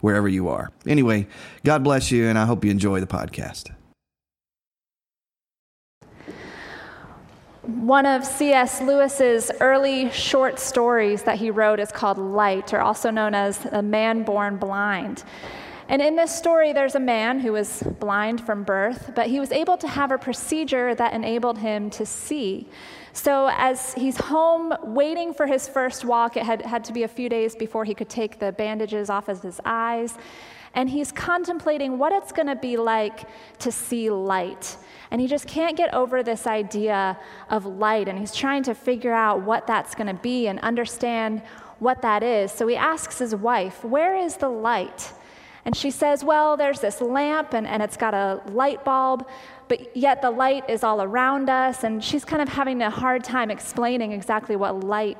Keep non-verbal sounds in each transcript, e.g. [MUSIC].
wherever you are. Anyway, God bless you, and I hope you enjoy the podcast. One of C.S. Lewis's early short stories that he wrote is called Light, or also known as A Man Born Blind. And in this story, there's a man who was blind from birth, but he was able to have a procedure that enabled him to see. So, as he's home waiting for his first walk, it had, had to be a few days before he could take the bandages off of his eyes. And he's contemplating what it's going to be like to see light. And he just can't get over this idea of light. And he's trying to figure out what that's going to be and understand what that is. So he asks his wife, Where is the light? And she says, Well, there's this lamp and, and it's got a light bulb, but yet the light is all around us. And she's kind of having a hard time explaining exactly what light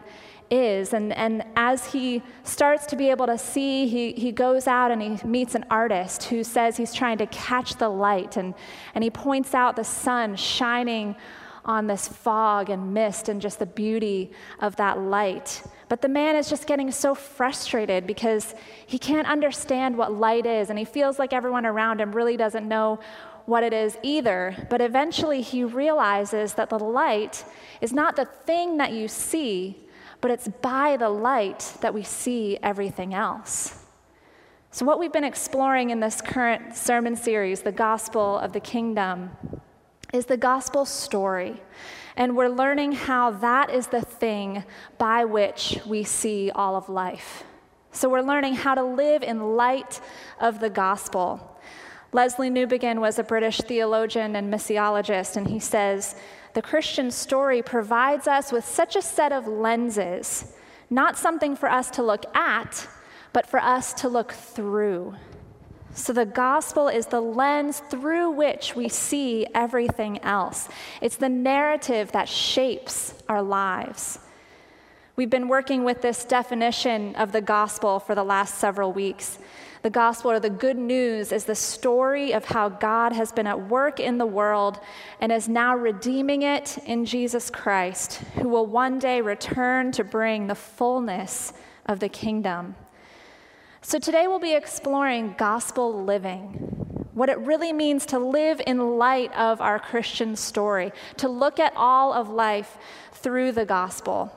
is. And, and as he starts to be able to see, he, he goes out and he meets an artist who says he's trying to catch the light. And, and he points out the sun shining on this fog and mist and just the beauty of that light. But the man is just getting so frustrated because he can't understand what light is, and he feels like everyone around him really doesn't know what it is either. But eventually he realizes that the light is not the thing that you see, but it's by the light that we see everything else. So, what we've been exploring in this current sermon series, The Gospel of the Kingdom, is the gospel story. And we're learning how that is the thing by which we see all of life. So we're learning how to live in light of the gospel. Lesslie Newbigin was a British theologian and missiologist, and he says the Christian story provides us with such a set of lenses, not something for us to look at, but for us to look through. So, the gospel is the lens through which we see everything else. It's the narrative that shapes our lives. We've been working with this definition of the gospel for the last several weeks. The gospel, or the good news, is the story of how God has been at work in the world and is now redeeming it in Jesus Christ, who will one day return to bring the fullness of the kingdom. So today we'll be exploring gospel living, what it really means to live in light of our Christian story, to look at all of life through the gospel.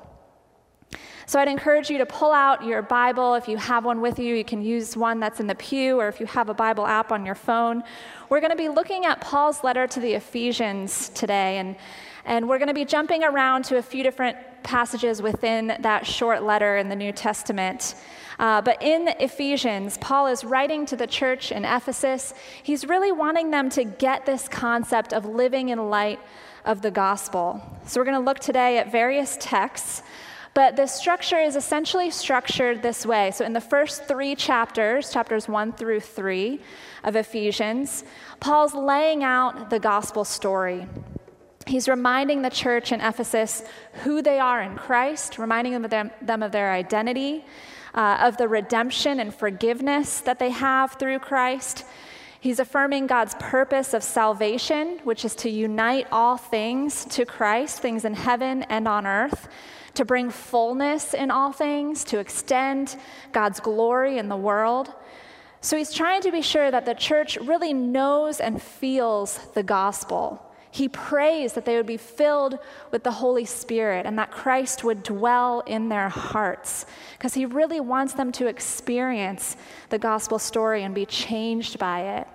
So I'd encourage you to pull out your Bible. If you have one with you, you can use one that's in the pew, or if you have a Bible app on your phone. We're going to be looking at Paul's letter to the Ephesians today, and, and we're going to be jumping around to a few different passages within that short letter in the New Testament. Uh, but in Ephesians, Paul is writing to the church in Ephesus. He's really wanting them to get this concept of living in light of the gospel. So we're going to look today at various texts. But the structure is essentially structured this way. So, in the first three chapters, chapters one through three of Ephesians, Paul's laying out the gospel story. He's reminding the church in Ephesus who they are in Christ, reminding them of, them, them of their identity uh, of the redemption and forgiveness that they have through Christ. He's affirming God's purpose of salvation, which is to unite all things to Christ, things in heaven and on earth, to bring fullness in all things, to extend God's glory in the world. So he's trying to be sure that the church really knows and feels the gospel he prays that they would be filled with the Holy Spirit and that Christ would dwell in their hearts because he really wants them to experience the gospel story and be changed by it.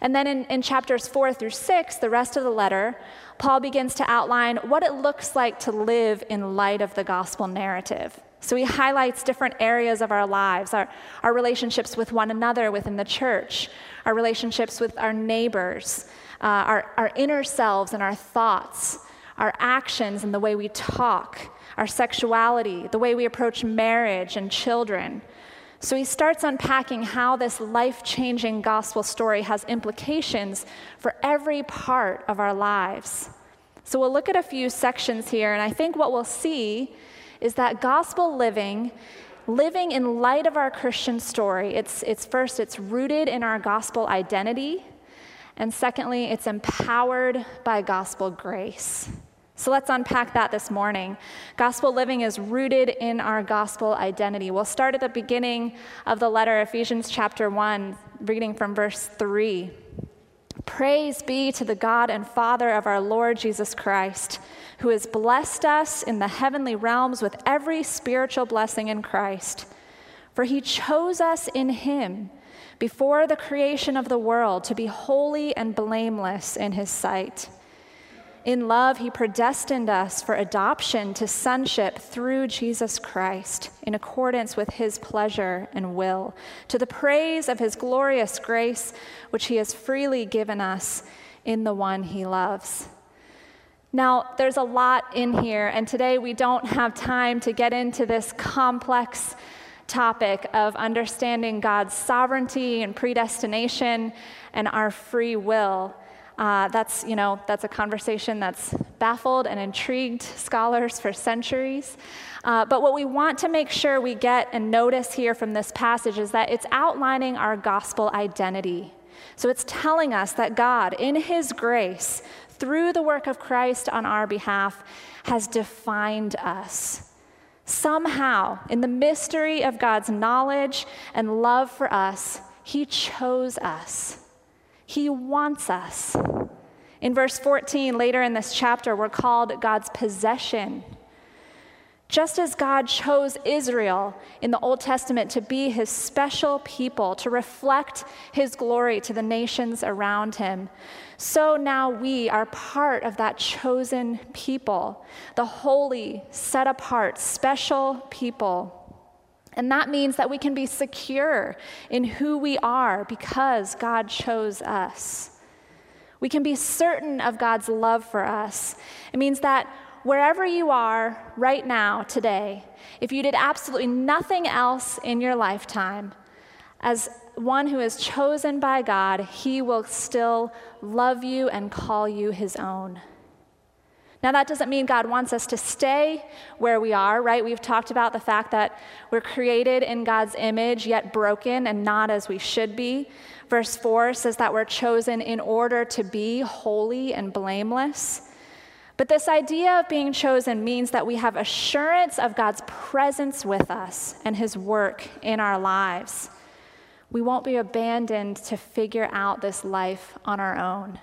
And then in, in chapters four through six, the rest of the letter, Paul begins to outline what it looks like to live in light of the gospel narrative. So he highlights different areas of our lives our, our relationships with one another within the church, our relationships with our neighbors, uh, our, our inner selves and our thoughts, our actions and the way we talk, our sexuality, the way we approach marriage and children. So he starts unpacking how this life changing gospel story has implications for every part of our lives. So we'll look at a few sections here, and I think what we'll see is that gospel living living in light of our Christian story. It's, it's first, it's rooted in our gospel identity. And secondly, it's empowered by gospel grace. So let's unpack that this morning. Gospel living is rooted in our gospel identity. We'll start at the beginning of the letter, Ephesians chapter 1, reading from verse 3. Praise be to the God and Father of our Lord Jesus Christ, who has blessed us in the heavenly realms with every spiritual blessing in Christ. For he chose us in him before the creation of the world to be holy and blameless in his sight. In love, he predestined us for adoption to sonship through Jesus Christ, in accordance with his pleasure and will, to the praise of his glorious grace, which he has freely given us in the one he loves. Now, there's a lot in here, and today we don't have time to get into this complex topic of understanding God's sovereignty and predestination and our free will. Uh, that's, you know, that's a conversation that's baffled and intrigued scholars for centuries. Uh, but what we want to make sure we get and notice here from this passage is that it's outlining our gospel identity. So it's telling us that God, in His grace, through the work of Christ on our behalf, has defined us. Somehow, in the mystery of God's knowledge and love for us, He chose us. He wants us. In verse 14, later in this chapter, we're called God's possession. Just as God chose Israel in the Old Testament to be his special people, to reflect his glory to the nations around him, so now we are part of that chosen people, the holy, set apart, special people. And that means that we can be secure in who we are because God chose us. We can be certain of God's love for us. It means that wherever you are right now, today, if you did absolutely nothing else in your lifetime, as one who is chosen by God, He will still love you and call you His own. Now, that doesn't mean God wants us to stay where we are, right? We've talked about the fact that we're created in God's image, yet broken and not as we should be. Verse 4 says that we're chosen in order to be holy and blameless. But this idea of being chosen means that we have assurance of God's presence with us and his work in our lives. We won't be abandoned to figure out this life on our own.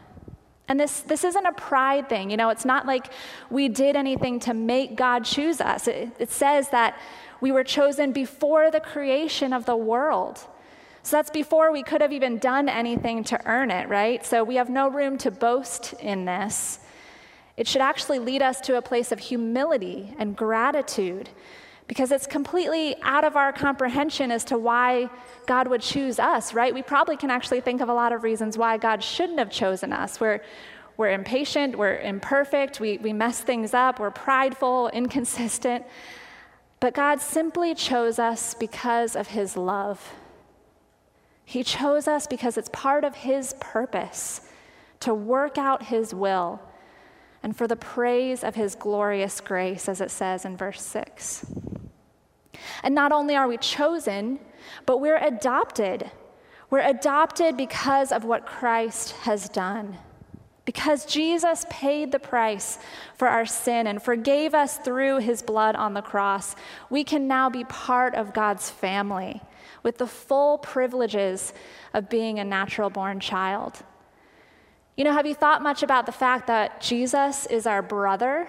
And this, this isn't a pride thing. You know, it's not like we did anything to make God choose us. It, it says that we were chosen before the creation of the world. So that's before we could have even done anything to earn it, right? So we have no room to boast in this. It should actually lead us to a place of humility and gratitude because it's completely out of our comprehension as to why God would choose us, right? We probably can actually think of a lot of reasons why God shouldn't have chosen us. We're, we're impatient, we're imperfect, we, we mess things up, we're prideful, [LAUGHS] inconsistent. But God simply chose us because of His love. He chose us because it's part of His purpose to work out His will and for the praise of His glorious grace, as it says in verse 6. And not only are we chosen, but we're adopted. We're adopted because of what Christ has done. Because Jesus paid the price for our sin and forgave us through his blood on the cross, we can now be part of God's family with the full privileges of being a natural born child. You know, have you thought much about the fact that Jesus is our brother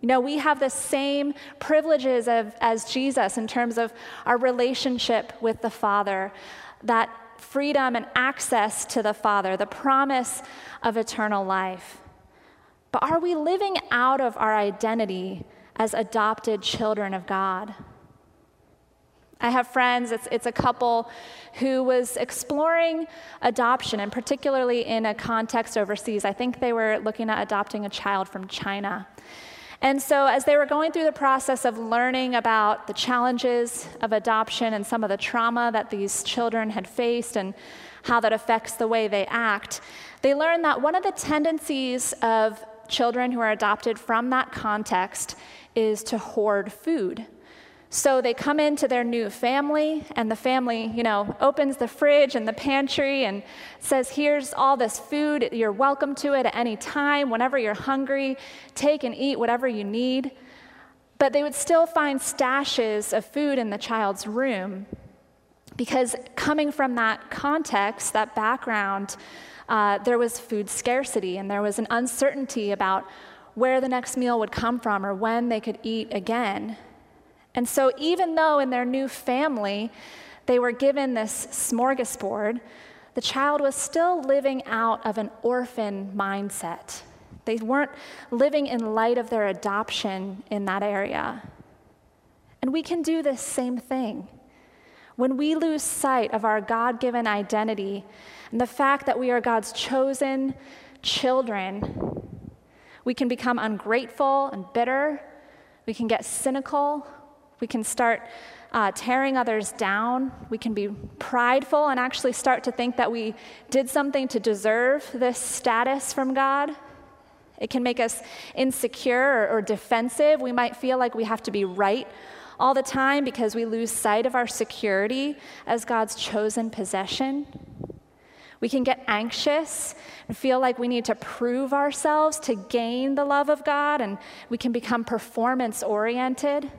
you know, we have the same privileges of, as Jesus in terms of our relationship with the Father, that freedom and access to the Father, the promise of eternal life. But are we living out of our identity as adopted children of God? I have friends, it's, it's a couple who was exploring adoption, and particularly in a context overseas. I think they were looking at adopting a child from China. And so, as they were going through the process of learning about the challenges of adoption and some of the trauma that these children had faced and how that affects the way they act, they learned that one of the tendencies of children who are adopted from that context is to hoard food. So they come into their new family, and the family, you know, opens the fridge and the pantry and says, Here's all this food. You're welcome to it at any time. Whenever you're hungry, take and eat whatever you need. But they would still find stashes of food in the child's room because coming from that context, that background, uh, there was food scarcity and there was an uncertainty about where the next meal would come from or when they could eat again. And so, even though in their new family they were given this smorgasbord, the child was still living out of an orphan mindset. They weren't living in light of their adoption in that area. And we can do this same thing. When we lose sight of our God given identity and the fact that we are God's chosen children, we can become ungrateful and bitter. We can get cynical. We can start uh, tearing others down. We can be prideful and actually start to think that we did something to deserve this status from God. It can make us insecure or, or defensive. We might feel like we have to be right all the time because we lose sight of our security as God's chosen possession. We can get anxious and feel like we need to prove ourselves to gain the love of God, and we can become performance oriented.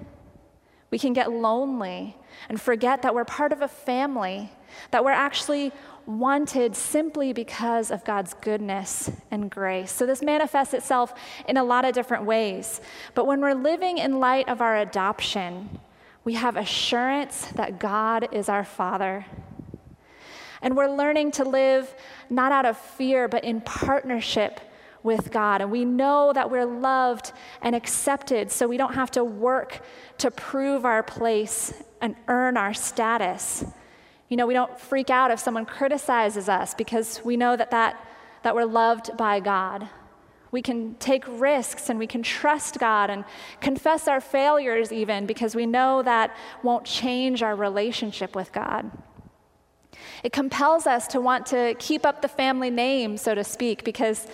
We can get lonely and forget that we're part of a family, that we're actually wanted simply because of God's goodness and grace. So, this manifests itself in a lot of different ways. But when we're living in light of our adoption, we have assurance that God is our Father. And we're learning to live not out of fear, but in partnership with God. And we know that we're loved and accepted, so we don't have to work to prove our place and earn our status. You know, we don't freak out if someone criticizes us because we know that, that, that we're loved by God. We can take risks and we can trust God and confess our failures, even because we know that won't change our relationship with God. It compels us to want to keep up the family name, so to speak, because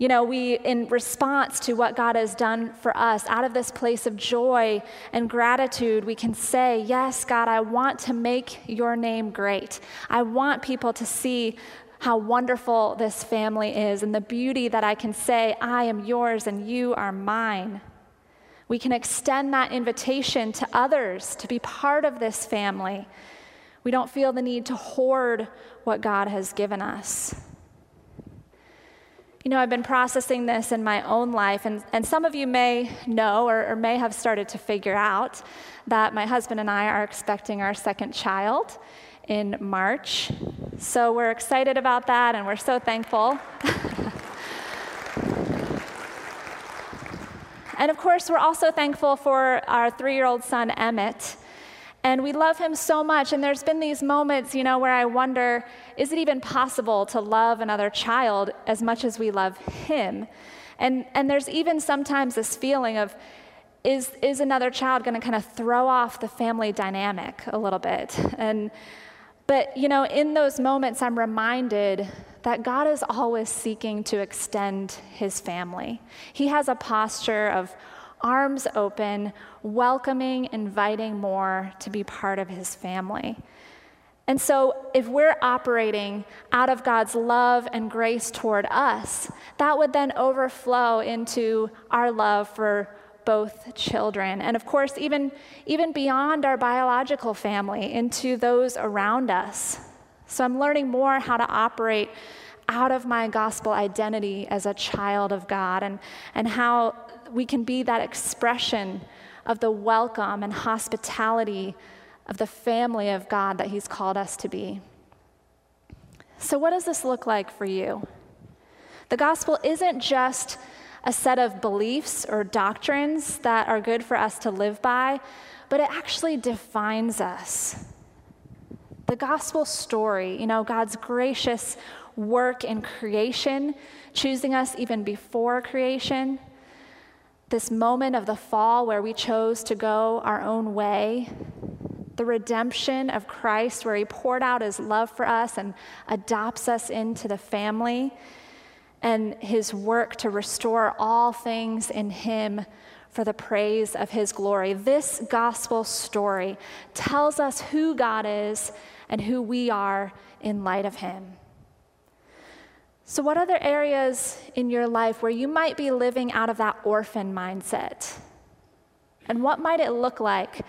you know, we, in response to what God has done for us, out of this place of joy and gratitude, we can say, Yes, God, I want to make your name great. I want people to see how wonderful this family is and the beauty that I can say, I am yours and you are mine. We can extend that invitation to others to be part of this family. We don't feel the need to hoard what God has given us. You know, I've been processing this in my own life, and, and some of you may know or, or may have started to figure out that my husband and I are expecting our second child in March. So we're excited about that, and we're so thankful. [LAUGHS] and of course, we're also thankful for our three year old son, Emmett. And we love him so much. And there's been these moments, you know, where I wonder is it even possible to love another child as much as we love him? And, and there's even sometimes this feeling of, is, is another child going to kind of throw off the family dynamic a little bit? And, but, you know, in those moments, I'm reminded that God is always seeking to extend his family. He has a posture of arms open, welcoming, inviting more to be part of his family. And so, if we're operating out of God's love and grace toward us, that would then overflow into our love for both children. And of course, even, even beyond our biological family, into those around us. So, I'm learning more how to operate out of my gospel identity as a child of God and, and how we can be that expression of the welcome and hospitality of the family of God that He's called us to be. So, what does this look like for you? The gospel isn't just a set of beliefs or doctrines that are good for us to live by, but it actually defines us. The gospel story, you know, God's gracious work in creation, choosing us even before creation, this moment of the fall where we chose to go our own way, the redemption of Christ, where he poured out his love for us and adopts us into the family, and his work to restore all things in him for the praise of his glory. This gospel story tells us who God is and who we are in light of him. So, what other areas in your life where you might be living out of that orphan mindset? And what might it look like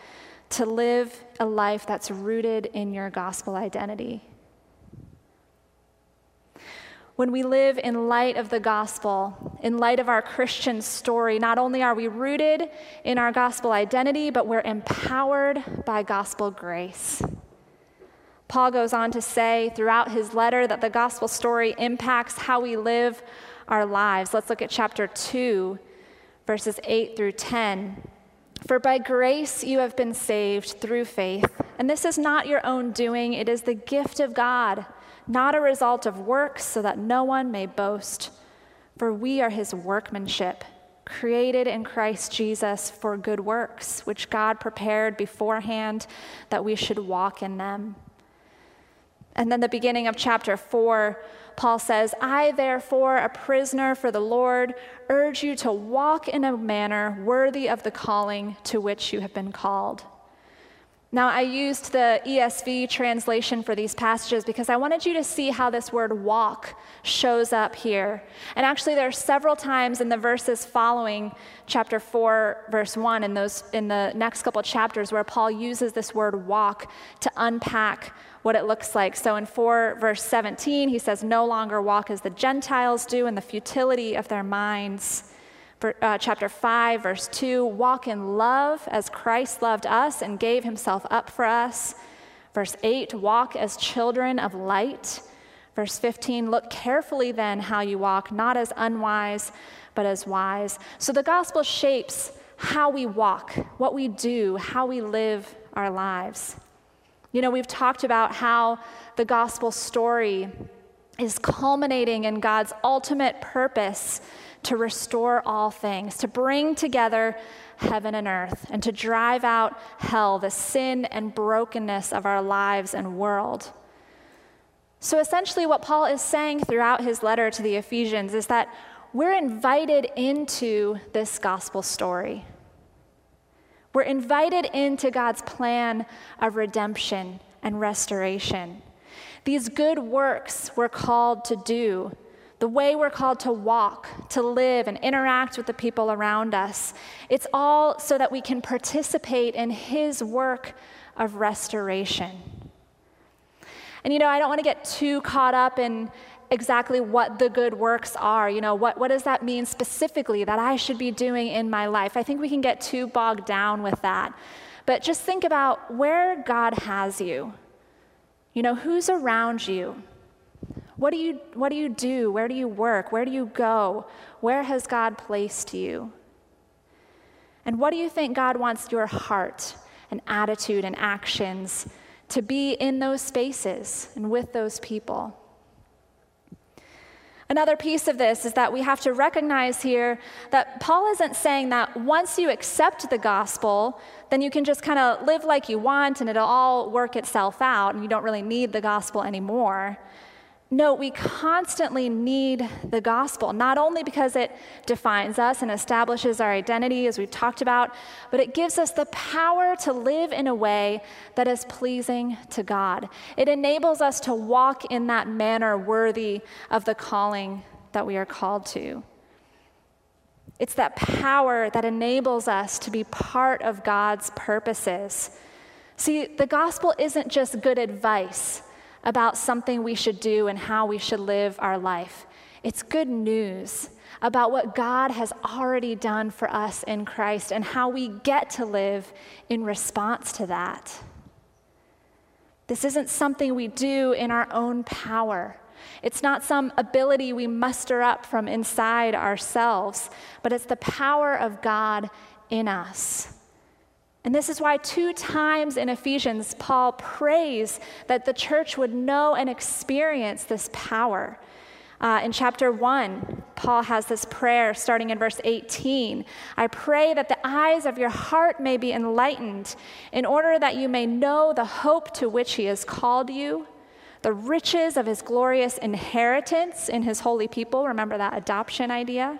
to live a life that's rooted in your gospel identity? When we live in light of the gospel, in light of our Christian story, not only are we rooted in our gospel identity, but we're empowered by gospel grace. Paul goes on to say throughout his letter that the gospel story impacts how we live our lives. Let's look at chapter 2, verses 8 through 10. For by grace you have been saved through faith, and this is not your own doing, it is the gift of God, not a result of works, so that no one may boast. For we are his workmanship, created in Christ Jesus for good works, which God prepared beforehand that we should walk in them. And then the beginning of chapter 4, Paul says, I, therefore, a prisoner for the Lord, urge you to walk in a manner worthy of the calling to which you have been called. Now, I used the ESV translation for these passages because I wanted you to see how this word walk shows up here. And actually, there are several times in the verses following chapter 4, verse 1, in, those, in the next couple chapters, where Paul uses this word walk to unpack what it looks like. So in 4, verse 17, he says, No longer walk as the Gentiles do in the futility of their minds. Uh, chapter 5, verse 2, walk in love as Christ loved us and gave himself up for us. Verse 8, walk as children of light. Verse 15, look carefully then how you walk, not as unwise, but as wise. So the gospel shapes how we walk, what we do, how we live our lives. You know, we've talked about how the gospel story is culminating in God's ultimate purpose to restore all things, to bring together heaven and earth, and to drive out hell, the sin and brokenness of our lives and world. So, essentially, what Paul is saying throughout his letter to the Ephesians is that we're invited into this gospel story. We're invited into God's plan of redemption and restoration. These good works we're called to do, the way we're called to walk, to live, and interact with the people around us, it's all so that we can participate in His work of restoration. And you know, I don't want to get too caught up in exactly what the good works are. You know, what, what does that mean specifically that I should be doing in my life? I think we can get too bogged down with that. But just think about where God has you. You know, who's around you? What do you, what do you do? Where do you work? Where do you go? Where has God placed you? And what do you think God wants your heart and attitude and actions to be in those spaces and with those people? Another piece of this is that we have to recognize here that Paul isn't saying that once you accept the gospel, then you can just kind of live like you want and it'll all work itself out and you don't really need the gospel anymore. No, we constantly need the gospel, not only because it defines us and establishes our identity, as we've talked about, but it gives us the power to live in a way that is pleasing to God. It enables us to walk in that manner worthy of the calling that we are called to. It's that power that enables us to be part of God's purposes. See, the gospel isn't just good advice about something we should do and how we should live our life. It's good news about what God has already done for us in Christ and how we get to live in response to that. This isn't something we do in our own power, It's not some ability we muster up from inside ourselves, but it's the power of God in us. And this is why, two times in Ephesians, Paul prays that the church would know and experience this power. Uh, in chapter 1, Paul has this prayer starting in verse 18 I pray that the eyes of your heart may be enlightened, in order that you may know the hope to which he has called you, the riches of his glorious inheritance in his holy people. Remember that adoption idea?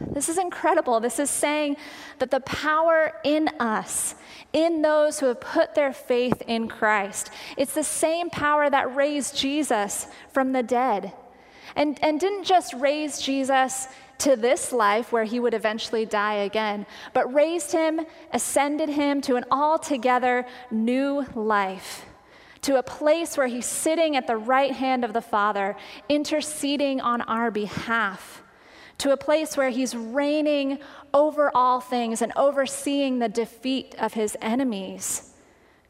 This is incredible. This is saying that the power in us, in those who have put their faith in Christ, it's the same power that raised Jesus from the dead. And, and didn't just raise Jesus to this life where he would eventually die again, but raised him, ascended him to an altogether new life, to a place where he's sitting at the right hand of the Father, interceding on our behalf to a place where he's reigning over all things and overseeing the defeat of his enemies.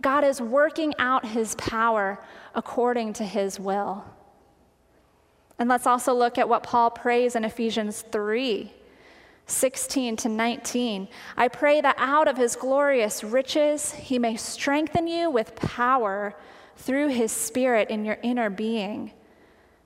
God is working out his power according to his will. And let's also look at what Paul prays in Ephesians 3 16 to 19. I pray that out of his glorious riches he may strengthen you with power through his spirit in your inner being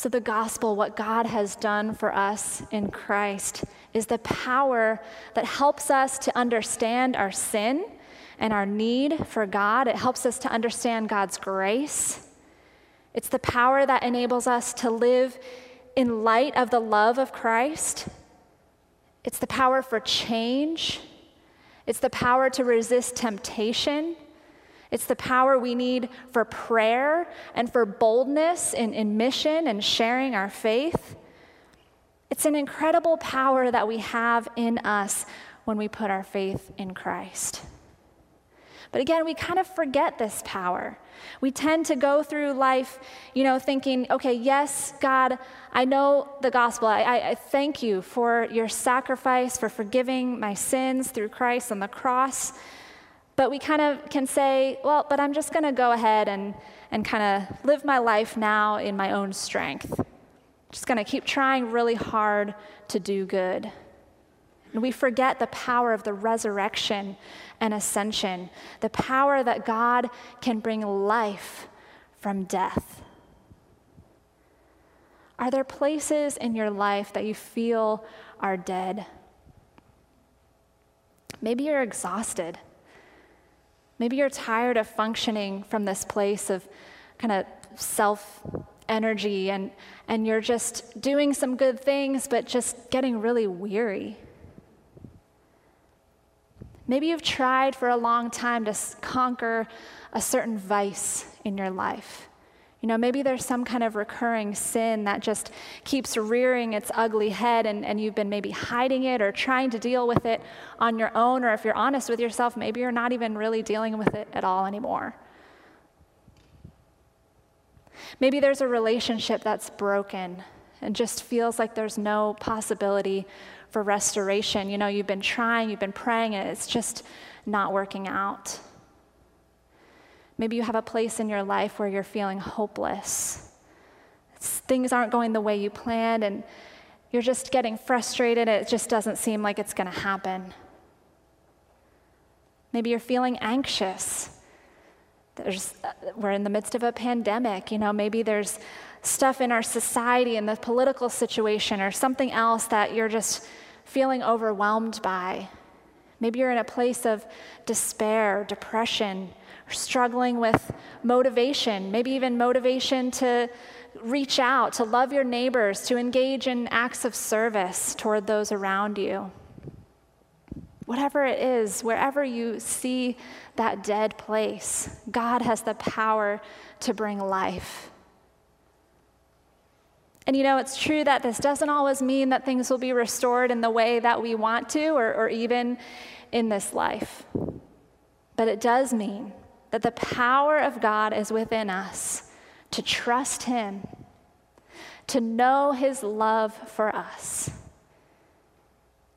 So, the gospel, what God has done for us in Christ, is the power that helps us to understand our sin and our need for God. It helps us to understand God's grace. It's the power that enables us to live in light of the love of Christ. It's the power for change. It's the power to resist temptation. It's the power we need for prayer and for boldness in, in mission and sharing our faith. It's an incredible power that we have in us when we put our faith in Christ. But again, we kind of forget this power. We tend to go through life, you know, thinking, okay, yes, God, I know the gospel. I, I, I, thank you for your sacrifice, for forgiving my sins through Christ on the cross. But we kind of can say, well, but I'm just going to go ahead and, and kind of live my life now in my own strength. Just going to keep trying really hard to do good. And we forget the power of the resurrection and ascension, the power that God can bring life from death. Are there places in your life that you feel are dead? Maybe you're exhausted. Maybe you're tired of functioning from this place of kind of self energy and, and you're just doing some good things, but just getting really weary. Maybe you've tried for a long time to conquer a certain vice in your life. You know, maybe there's some kind of recurring sin that just keeps rearing its ugly head, and, and you've been maybe hiding it or trying to deal with it on your own. Or if you're honest with yourself, maybe you're not even really dealing with it at all anymore. Maybe there's a relationship that's broken and just feels like there's no possibility for restoration. You know, you've been trying, you've been praying, and it's just not working out. Maybe you have a place in your life where you're feeling hopeless. Things aren't going the way you planned, and you're just getting frustrated. It just doesn't seem like it's going to happen. Maybe you're feeling anxious. There's, uh, we're in the midst of a pandemic. You know, maybe there's stuff in our society and the political situation or something else that you're just feeling overwhelmed by. Maybe you're in a place of despair, depression, struggling with motivation, maybe even motivation to reach out, to love your neighbors, to engage in acts of service toward those around you. Whatever it is, wherever you see that dead place, God has the power to bring life. And you know, it's true that this doesn't always mean that things will be restored in the way that we want to or, or even in this life. But it does mean that the power of God is within us to trust Him, to know His love for us,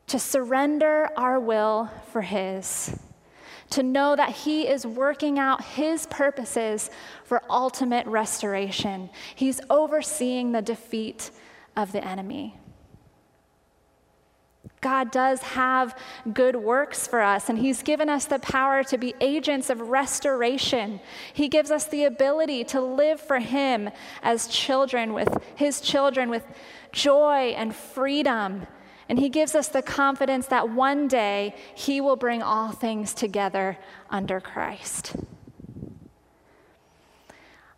to surrender our will for His to know that He is working out His purposes for ultimate restoration. He's overseeing the defeat of the enemy. God does have good works for us, and He's given us the power to be agents of restoration. He gives us the ability to live for Him as children, with His children, with joy and freedom and he gives us the confidence that one day he will bring all things together under Christ.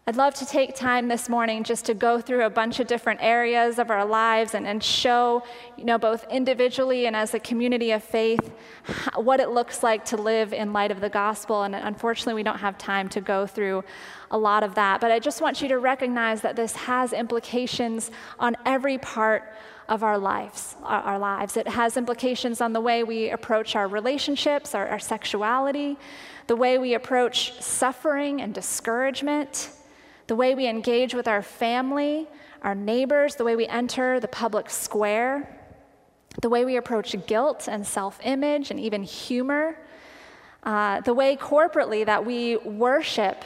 I'd love to take time this morning just to go through a bunch of different areas of our lives and, and show, you know, both individually and as a community of faith, what it looks like to live in light of the gospel. And unfortunately, we don't have time to go through a lot of that. But I just want you to recognize that this has implications on every part of our lives, our, our, lives. It has implications on the way we approach our relationships, our, our sexuality, the way we approach suffering and discouragement, the way we engage with our family, our neighbors, the way we enter the public square, the way we approach guilt and self image and even humor, uh, the way corporately that we worship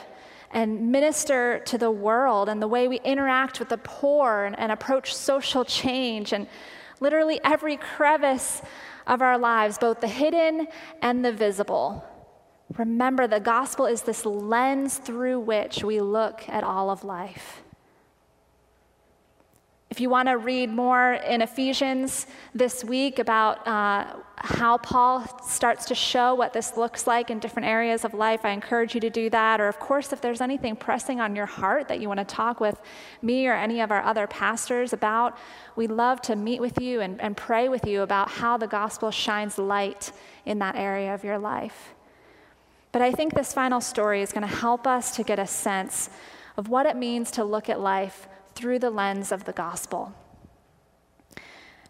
and minister to the world and the way we interact with the poor and, and approach social change and literally every crevice of our lives, both the hidden and the visible. Remember, the gospel is this lens through which we look at all of life. If you want to read more in Ephesians this week about uh, how Paul starts to show what this looks like in different areas of life, I encourage you to do that. Or, of course, if there's anything pressing on your heart that you want to talk with me or any of our other pastors about, we'd love to meet with you and, and pray with you about how the gospel shines light in that area of your life. But I think this final story is going to help us to get a sense of what it means to look at life through the lens of the gospel.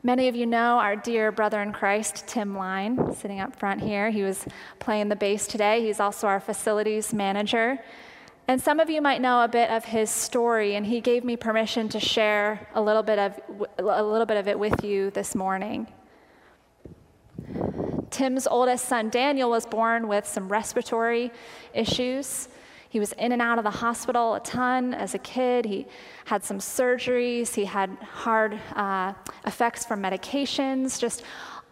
Many of you know our dear brother in Christ, Tim Line, sitting up front here. He was playing the bass today. He's also our facilities manager. And some of you might know a bit of his story, and he gave me permission to share a little bit of, a little bit of it with you this morning. Tim's oldest son, Daniel, was born with some respiratory issues. He was in and out of the hospital a ton as a kid. He had some surgeries. He had hard uh, effects from medications, just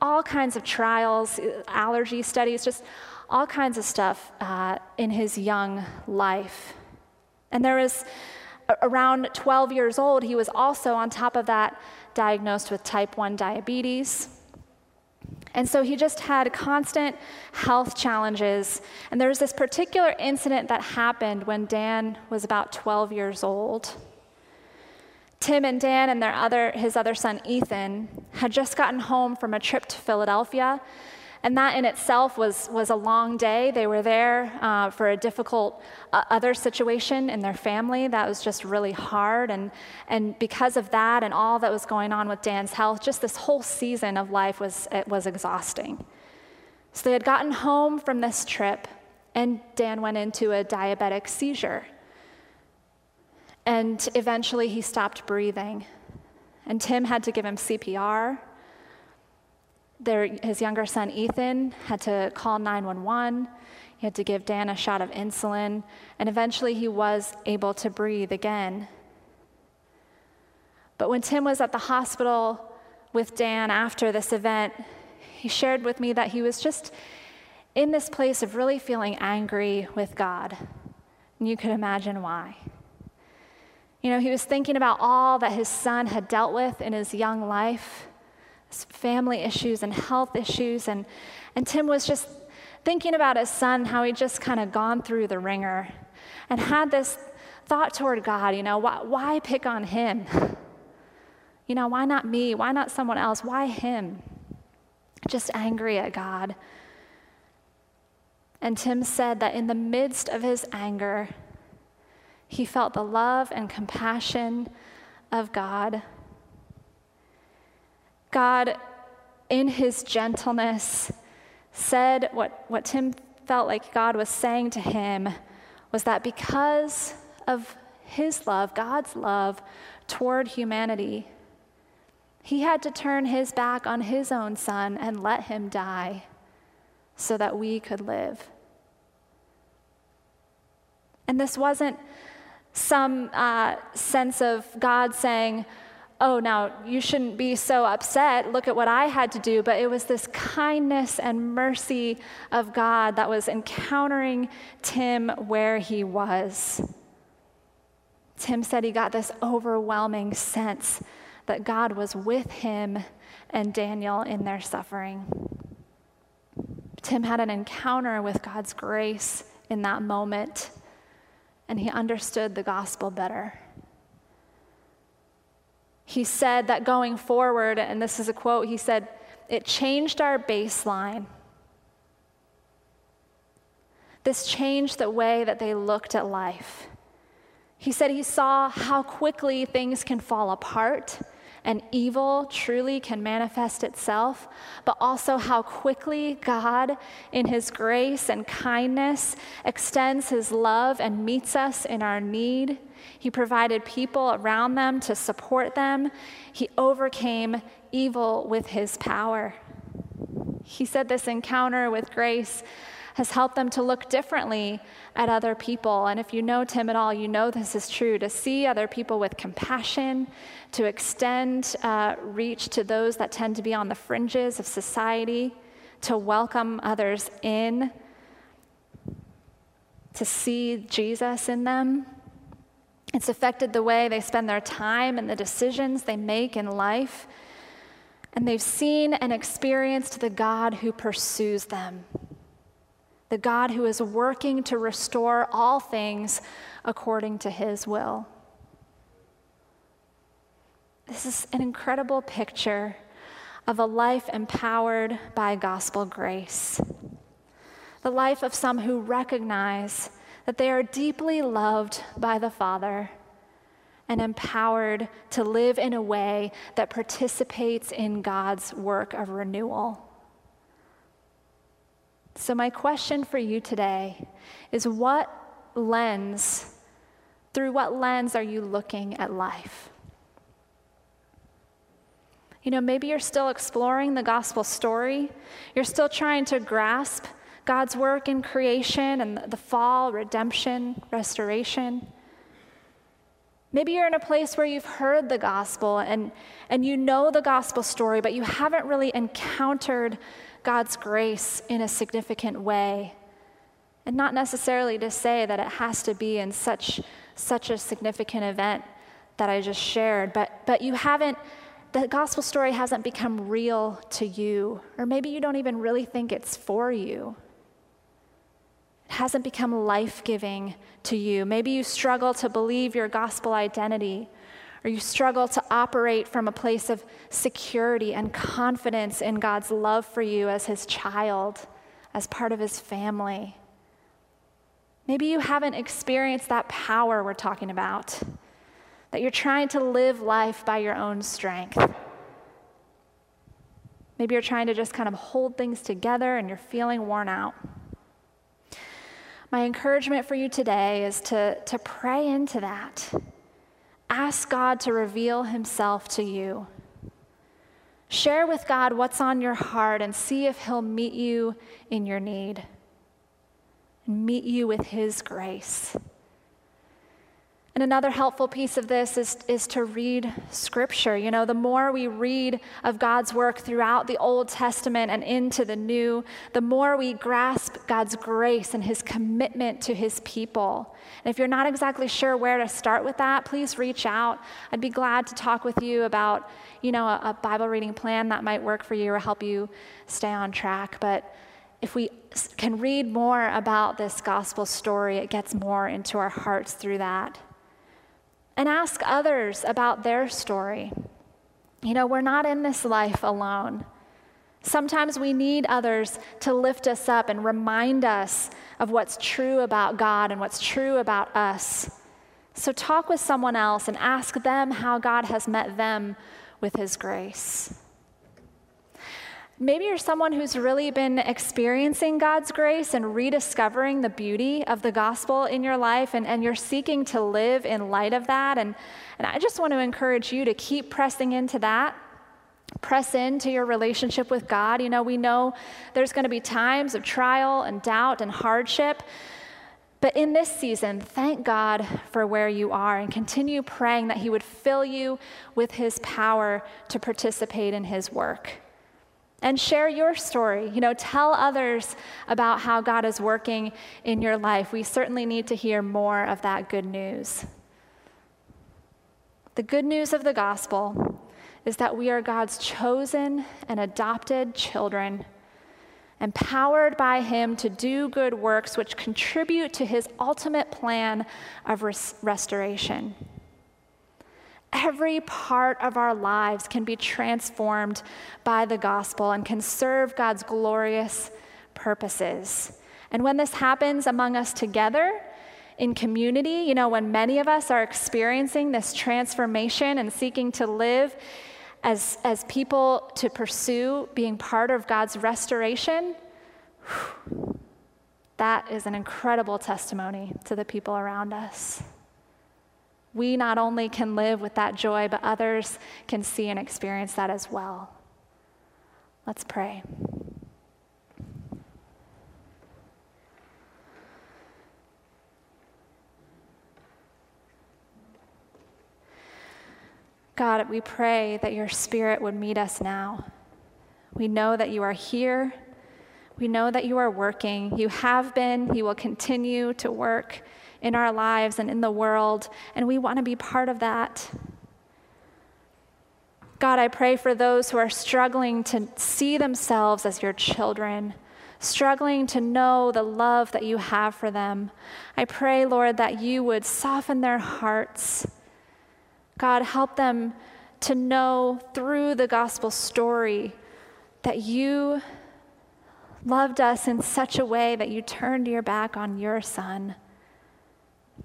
all kinds of trials, allergy studies, just all kinds of stuff uh, in his young life. And there was around 12 years old, he was also, on top of that, diagnosed with type 1 diabetes. And so he just had constant health challenges. And there was this particular incident that happened when Dan was about 12 years old. Tim and Dan and their other, his other son Ethan had just gotten home from a trip to Philadelphia and that in itself was, was a long day. They were there uh, for a difficult uh, other situation in their family that was just really hard. And, and because of that and all that was going on with Dan's health, just this whole season of life was, it was exhausting. So they had gotten home from this trip, and Dan went into a diabetic seizure. And eventually he stopped breathing. And Tim had to give him CPR their, his younger son, Ethan, had to call 911. He had to give Dan a shot of insulin, and eventually he was able to breathe again. But when Tim was at the hospital with Dan after this event, he shared with me that he was just in this place of really feeling angry with God. And you could imagine why. You know, he was thinking about all that his son had dealt with in his young life family issues and health issues. And, and Tim was just thinking about his son, how he'd just kind of gone through the wringer and had this thought toward God, you know, why, why pick on him? You know, why not me? Why not someone else? Why him? Just angry at God. And Tim said that in the midst of his anger, he felt the love and compassion of God. God, in his gentleness, said what, what Tim felt like God was saying to him was that because of his love, God's love toward humanity, he had to turn his back on his own son and let him die so that we could live. And this wasn't some uh, sense of God saying, oh, now you shouldn't be so upset. Look at what I had to do. But it was this kindness and mercy of God that was encountering Tim where he was. Tim said he got this overwhelming sense that God was with him and Daniel in their suffering. Tim had an encounter with God's grace in that moment, and he understood the gospel better. He said that going forward, and this is a quote, he said, it changed our baseline. This changed the way that they looked at life. He said he saw how quickly things can fall apart and evil truly can manifest itself, but also how quickly God, in His grace and kindness, extends His love and meets us in our need. He provided people around them to support them. He overcame evil with His power. He said this encounter with grace has helped them to look differently at other people. And if you know Tim at all, you know this is true to see other people with compassion, to extend uh, reach to those that tend to be on the fringes of society, to welcome others in, to see Jesus in them. It's affected the way they spend their time and the decisions they make in life. And they've seen and experienced the God who pursues them the God who is working to restore all things according to his will. This is an incredible picture of a life empowered by gospel grace. The life of some who recognize that they are deeply loved by the Father and empowered to live in a way that participates in God's work of renewal. So, my question for you today is what lens, through what lens are you looking at life? You know, maybe you're still exploring the gospel story. You're still trying to grasp God's work in creation and the fall, redemption, restoration. Maybe you're in a place where you've heard the gospel and, and you know the gospel story, but you haven't really encountered God's grace in a significant way. And not necessarily to say that it has to be in such, such a significant event that I just shared, but, but you haven't, the gospel story hasn't become real to you, or maybe you don't even really think it's for you. It hasn't become life giving to you. Maybe you struggle to believe your gospel identity or you struggle to operate from a place of security and confidence in God's love for you as His child, as part of His family. Maybe you haven't experienced that power we're talking about, that you're trying to live life by your own strength. Maybe you're trying to just kind of hold things together and you're feeling worn out. My encouragement for you today is to, to pray into that Ask God to reveal himself to you. Share with God what's on your heart and see if he'll meet you in your need and meet you with his grace. And another helpful piece of this is, is to read scripture. You know, the more we read of God's work throughout the Old Testament and into the New, the more we grasp God's grace and his commitment to his people. And if you're not exactly sure where to start with that, please reach out. I'd be glad to talk with you about, you know, a, a Bible reading plan that might work for you or help you stay on track. But if we can read more about this gospel story, it gets more into our hearts through that and ask others about their story. You know, we're not in this life alone. Sometimes we need others to lift us up and remind us of what's true about God and what's true about us. So, talk with someone else and ask them how God has met them with His grace. Maybe you're someone who's really been experiencing God's grace and rediscovering the beauty of the gospel in your life, and, and you're seeking to live in light of that. And, and I just want to encourage you to keep pressing into that. Press into your relationship with God. You know, we know there's going to be times of trial and doubt and hardship. But in this season, thank God for where you are and continue praying that He would fill you with His power to participate in His work and share your story. You know, tell others about how God is working in your life. We certainly need to hear more of that good news. The good news of the gospel is that we are God's chosen and adopted children, empowered by Him to do good works which contribute to His ultimate plan of res- restoration. Every part of our lives can be transformed by the gospel and can serve God's glorious purposes. And when this happens among us together, in community, you know, when many of us are experiencing this transformation and seeking to live as, as people to pursue being part of God's restoration, whew, that is an incredible testimony to the people around us we not only can live with that joy, but others can see and experience that as well. Let's pray. God, we pray that your spirit would meet us now. We know that you are here. We know that you are working. You have been, you will continue to work in our lives and in the world, and we want to be part of that. God, I pray for those who are struggling to see themselves as your children, struggling to know the love that you have for them. I pray, Lord, that you would soften their hearts. God, help them to know through the gospel story that you loved us in such a way that you turned your back on your son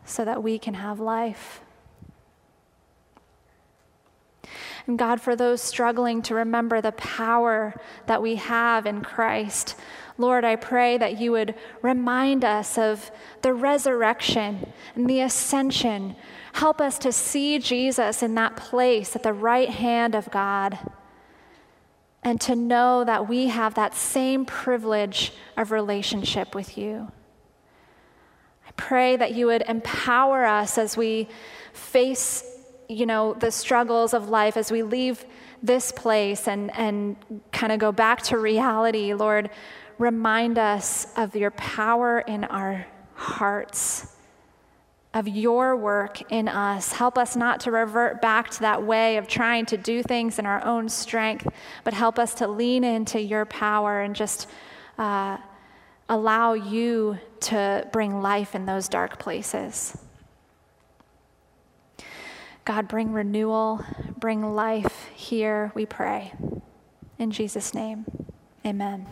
so that we can have life. And God, for those struggling to remember the power that we have in Christ, Lord, I pray that you would remind us of the resurrection and the ascension. Help us to see Jesus in that place at the right hand of God and to know that we have that same privilege of relationship with you pray that you would empower us as we face, you know, the struggles of life, as we leave this place and, and kind of go back to reality. Lord, remind us of your power in our hearts of your work in us. Help us not to revert back to that way of trying to do things in our own strength, but help us to lean into your power and just uh, allow you to bring life in those dark places. God, bring renewal, bring life here, we pray. In Jesus' name, amen.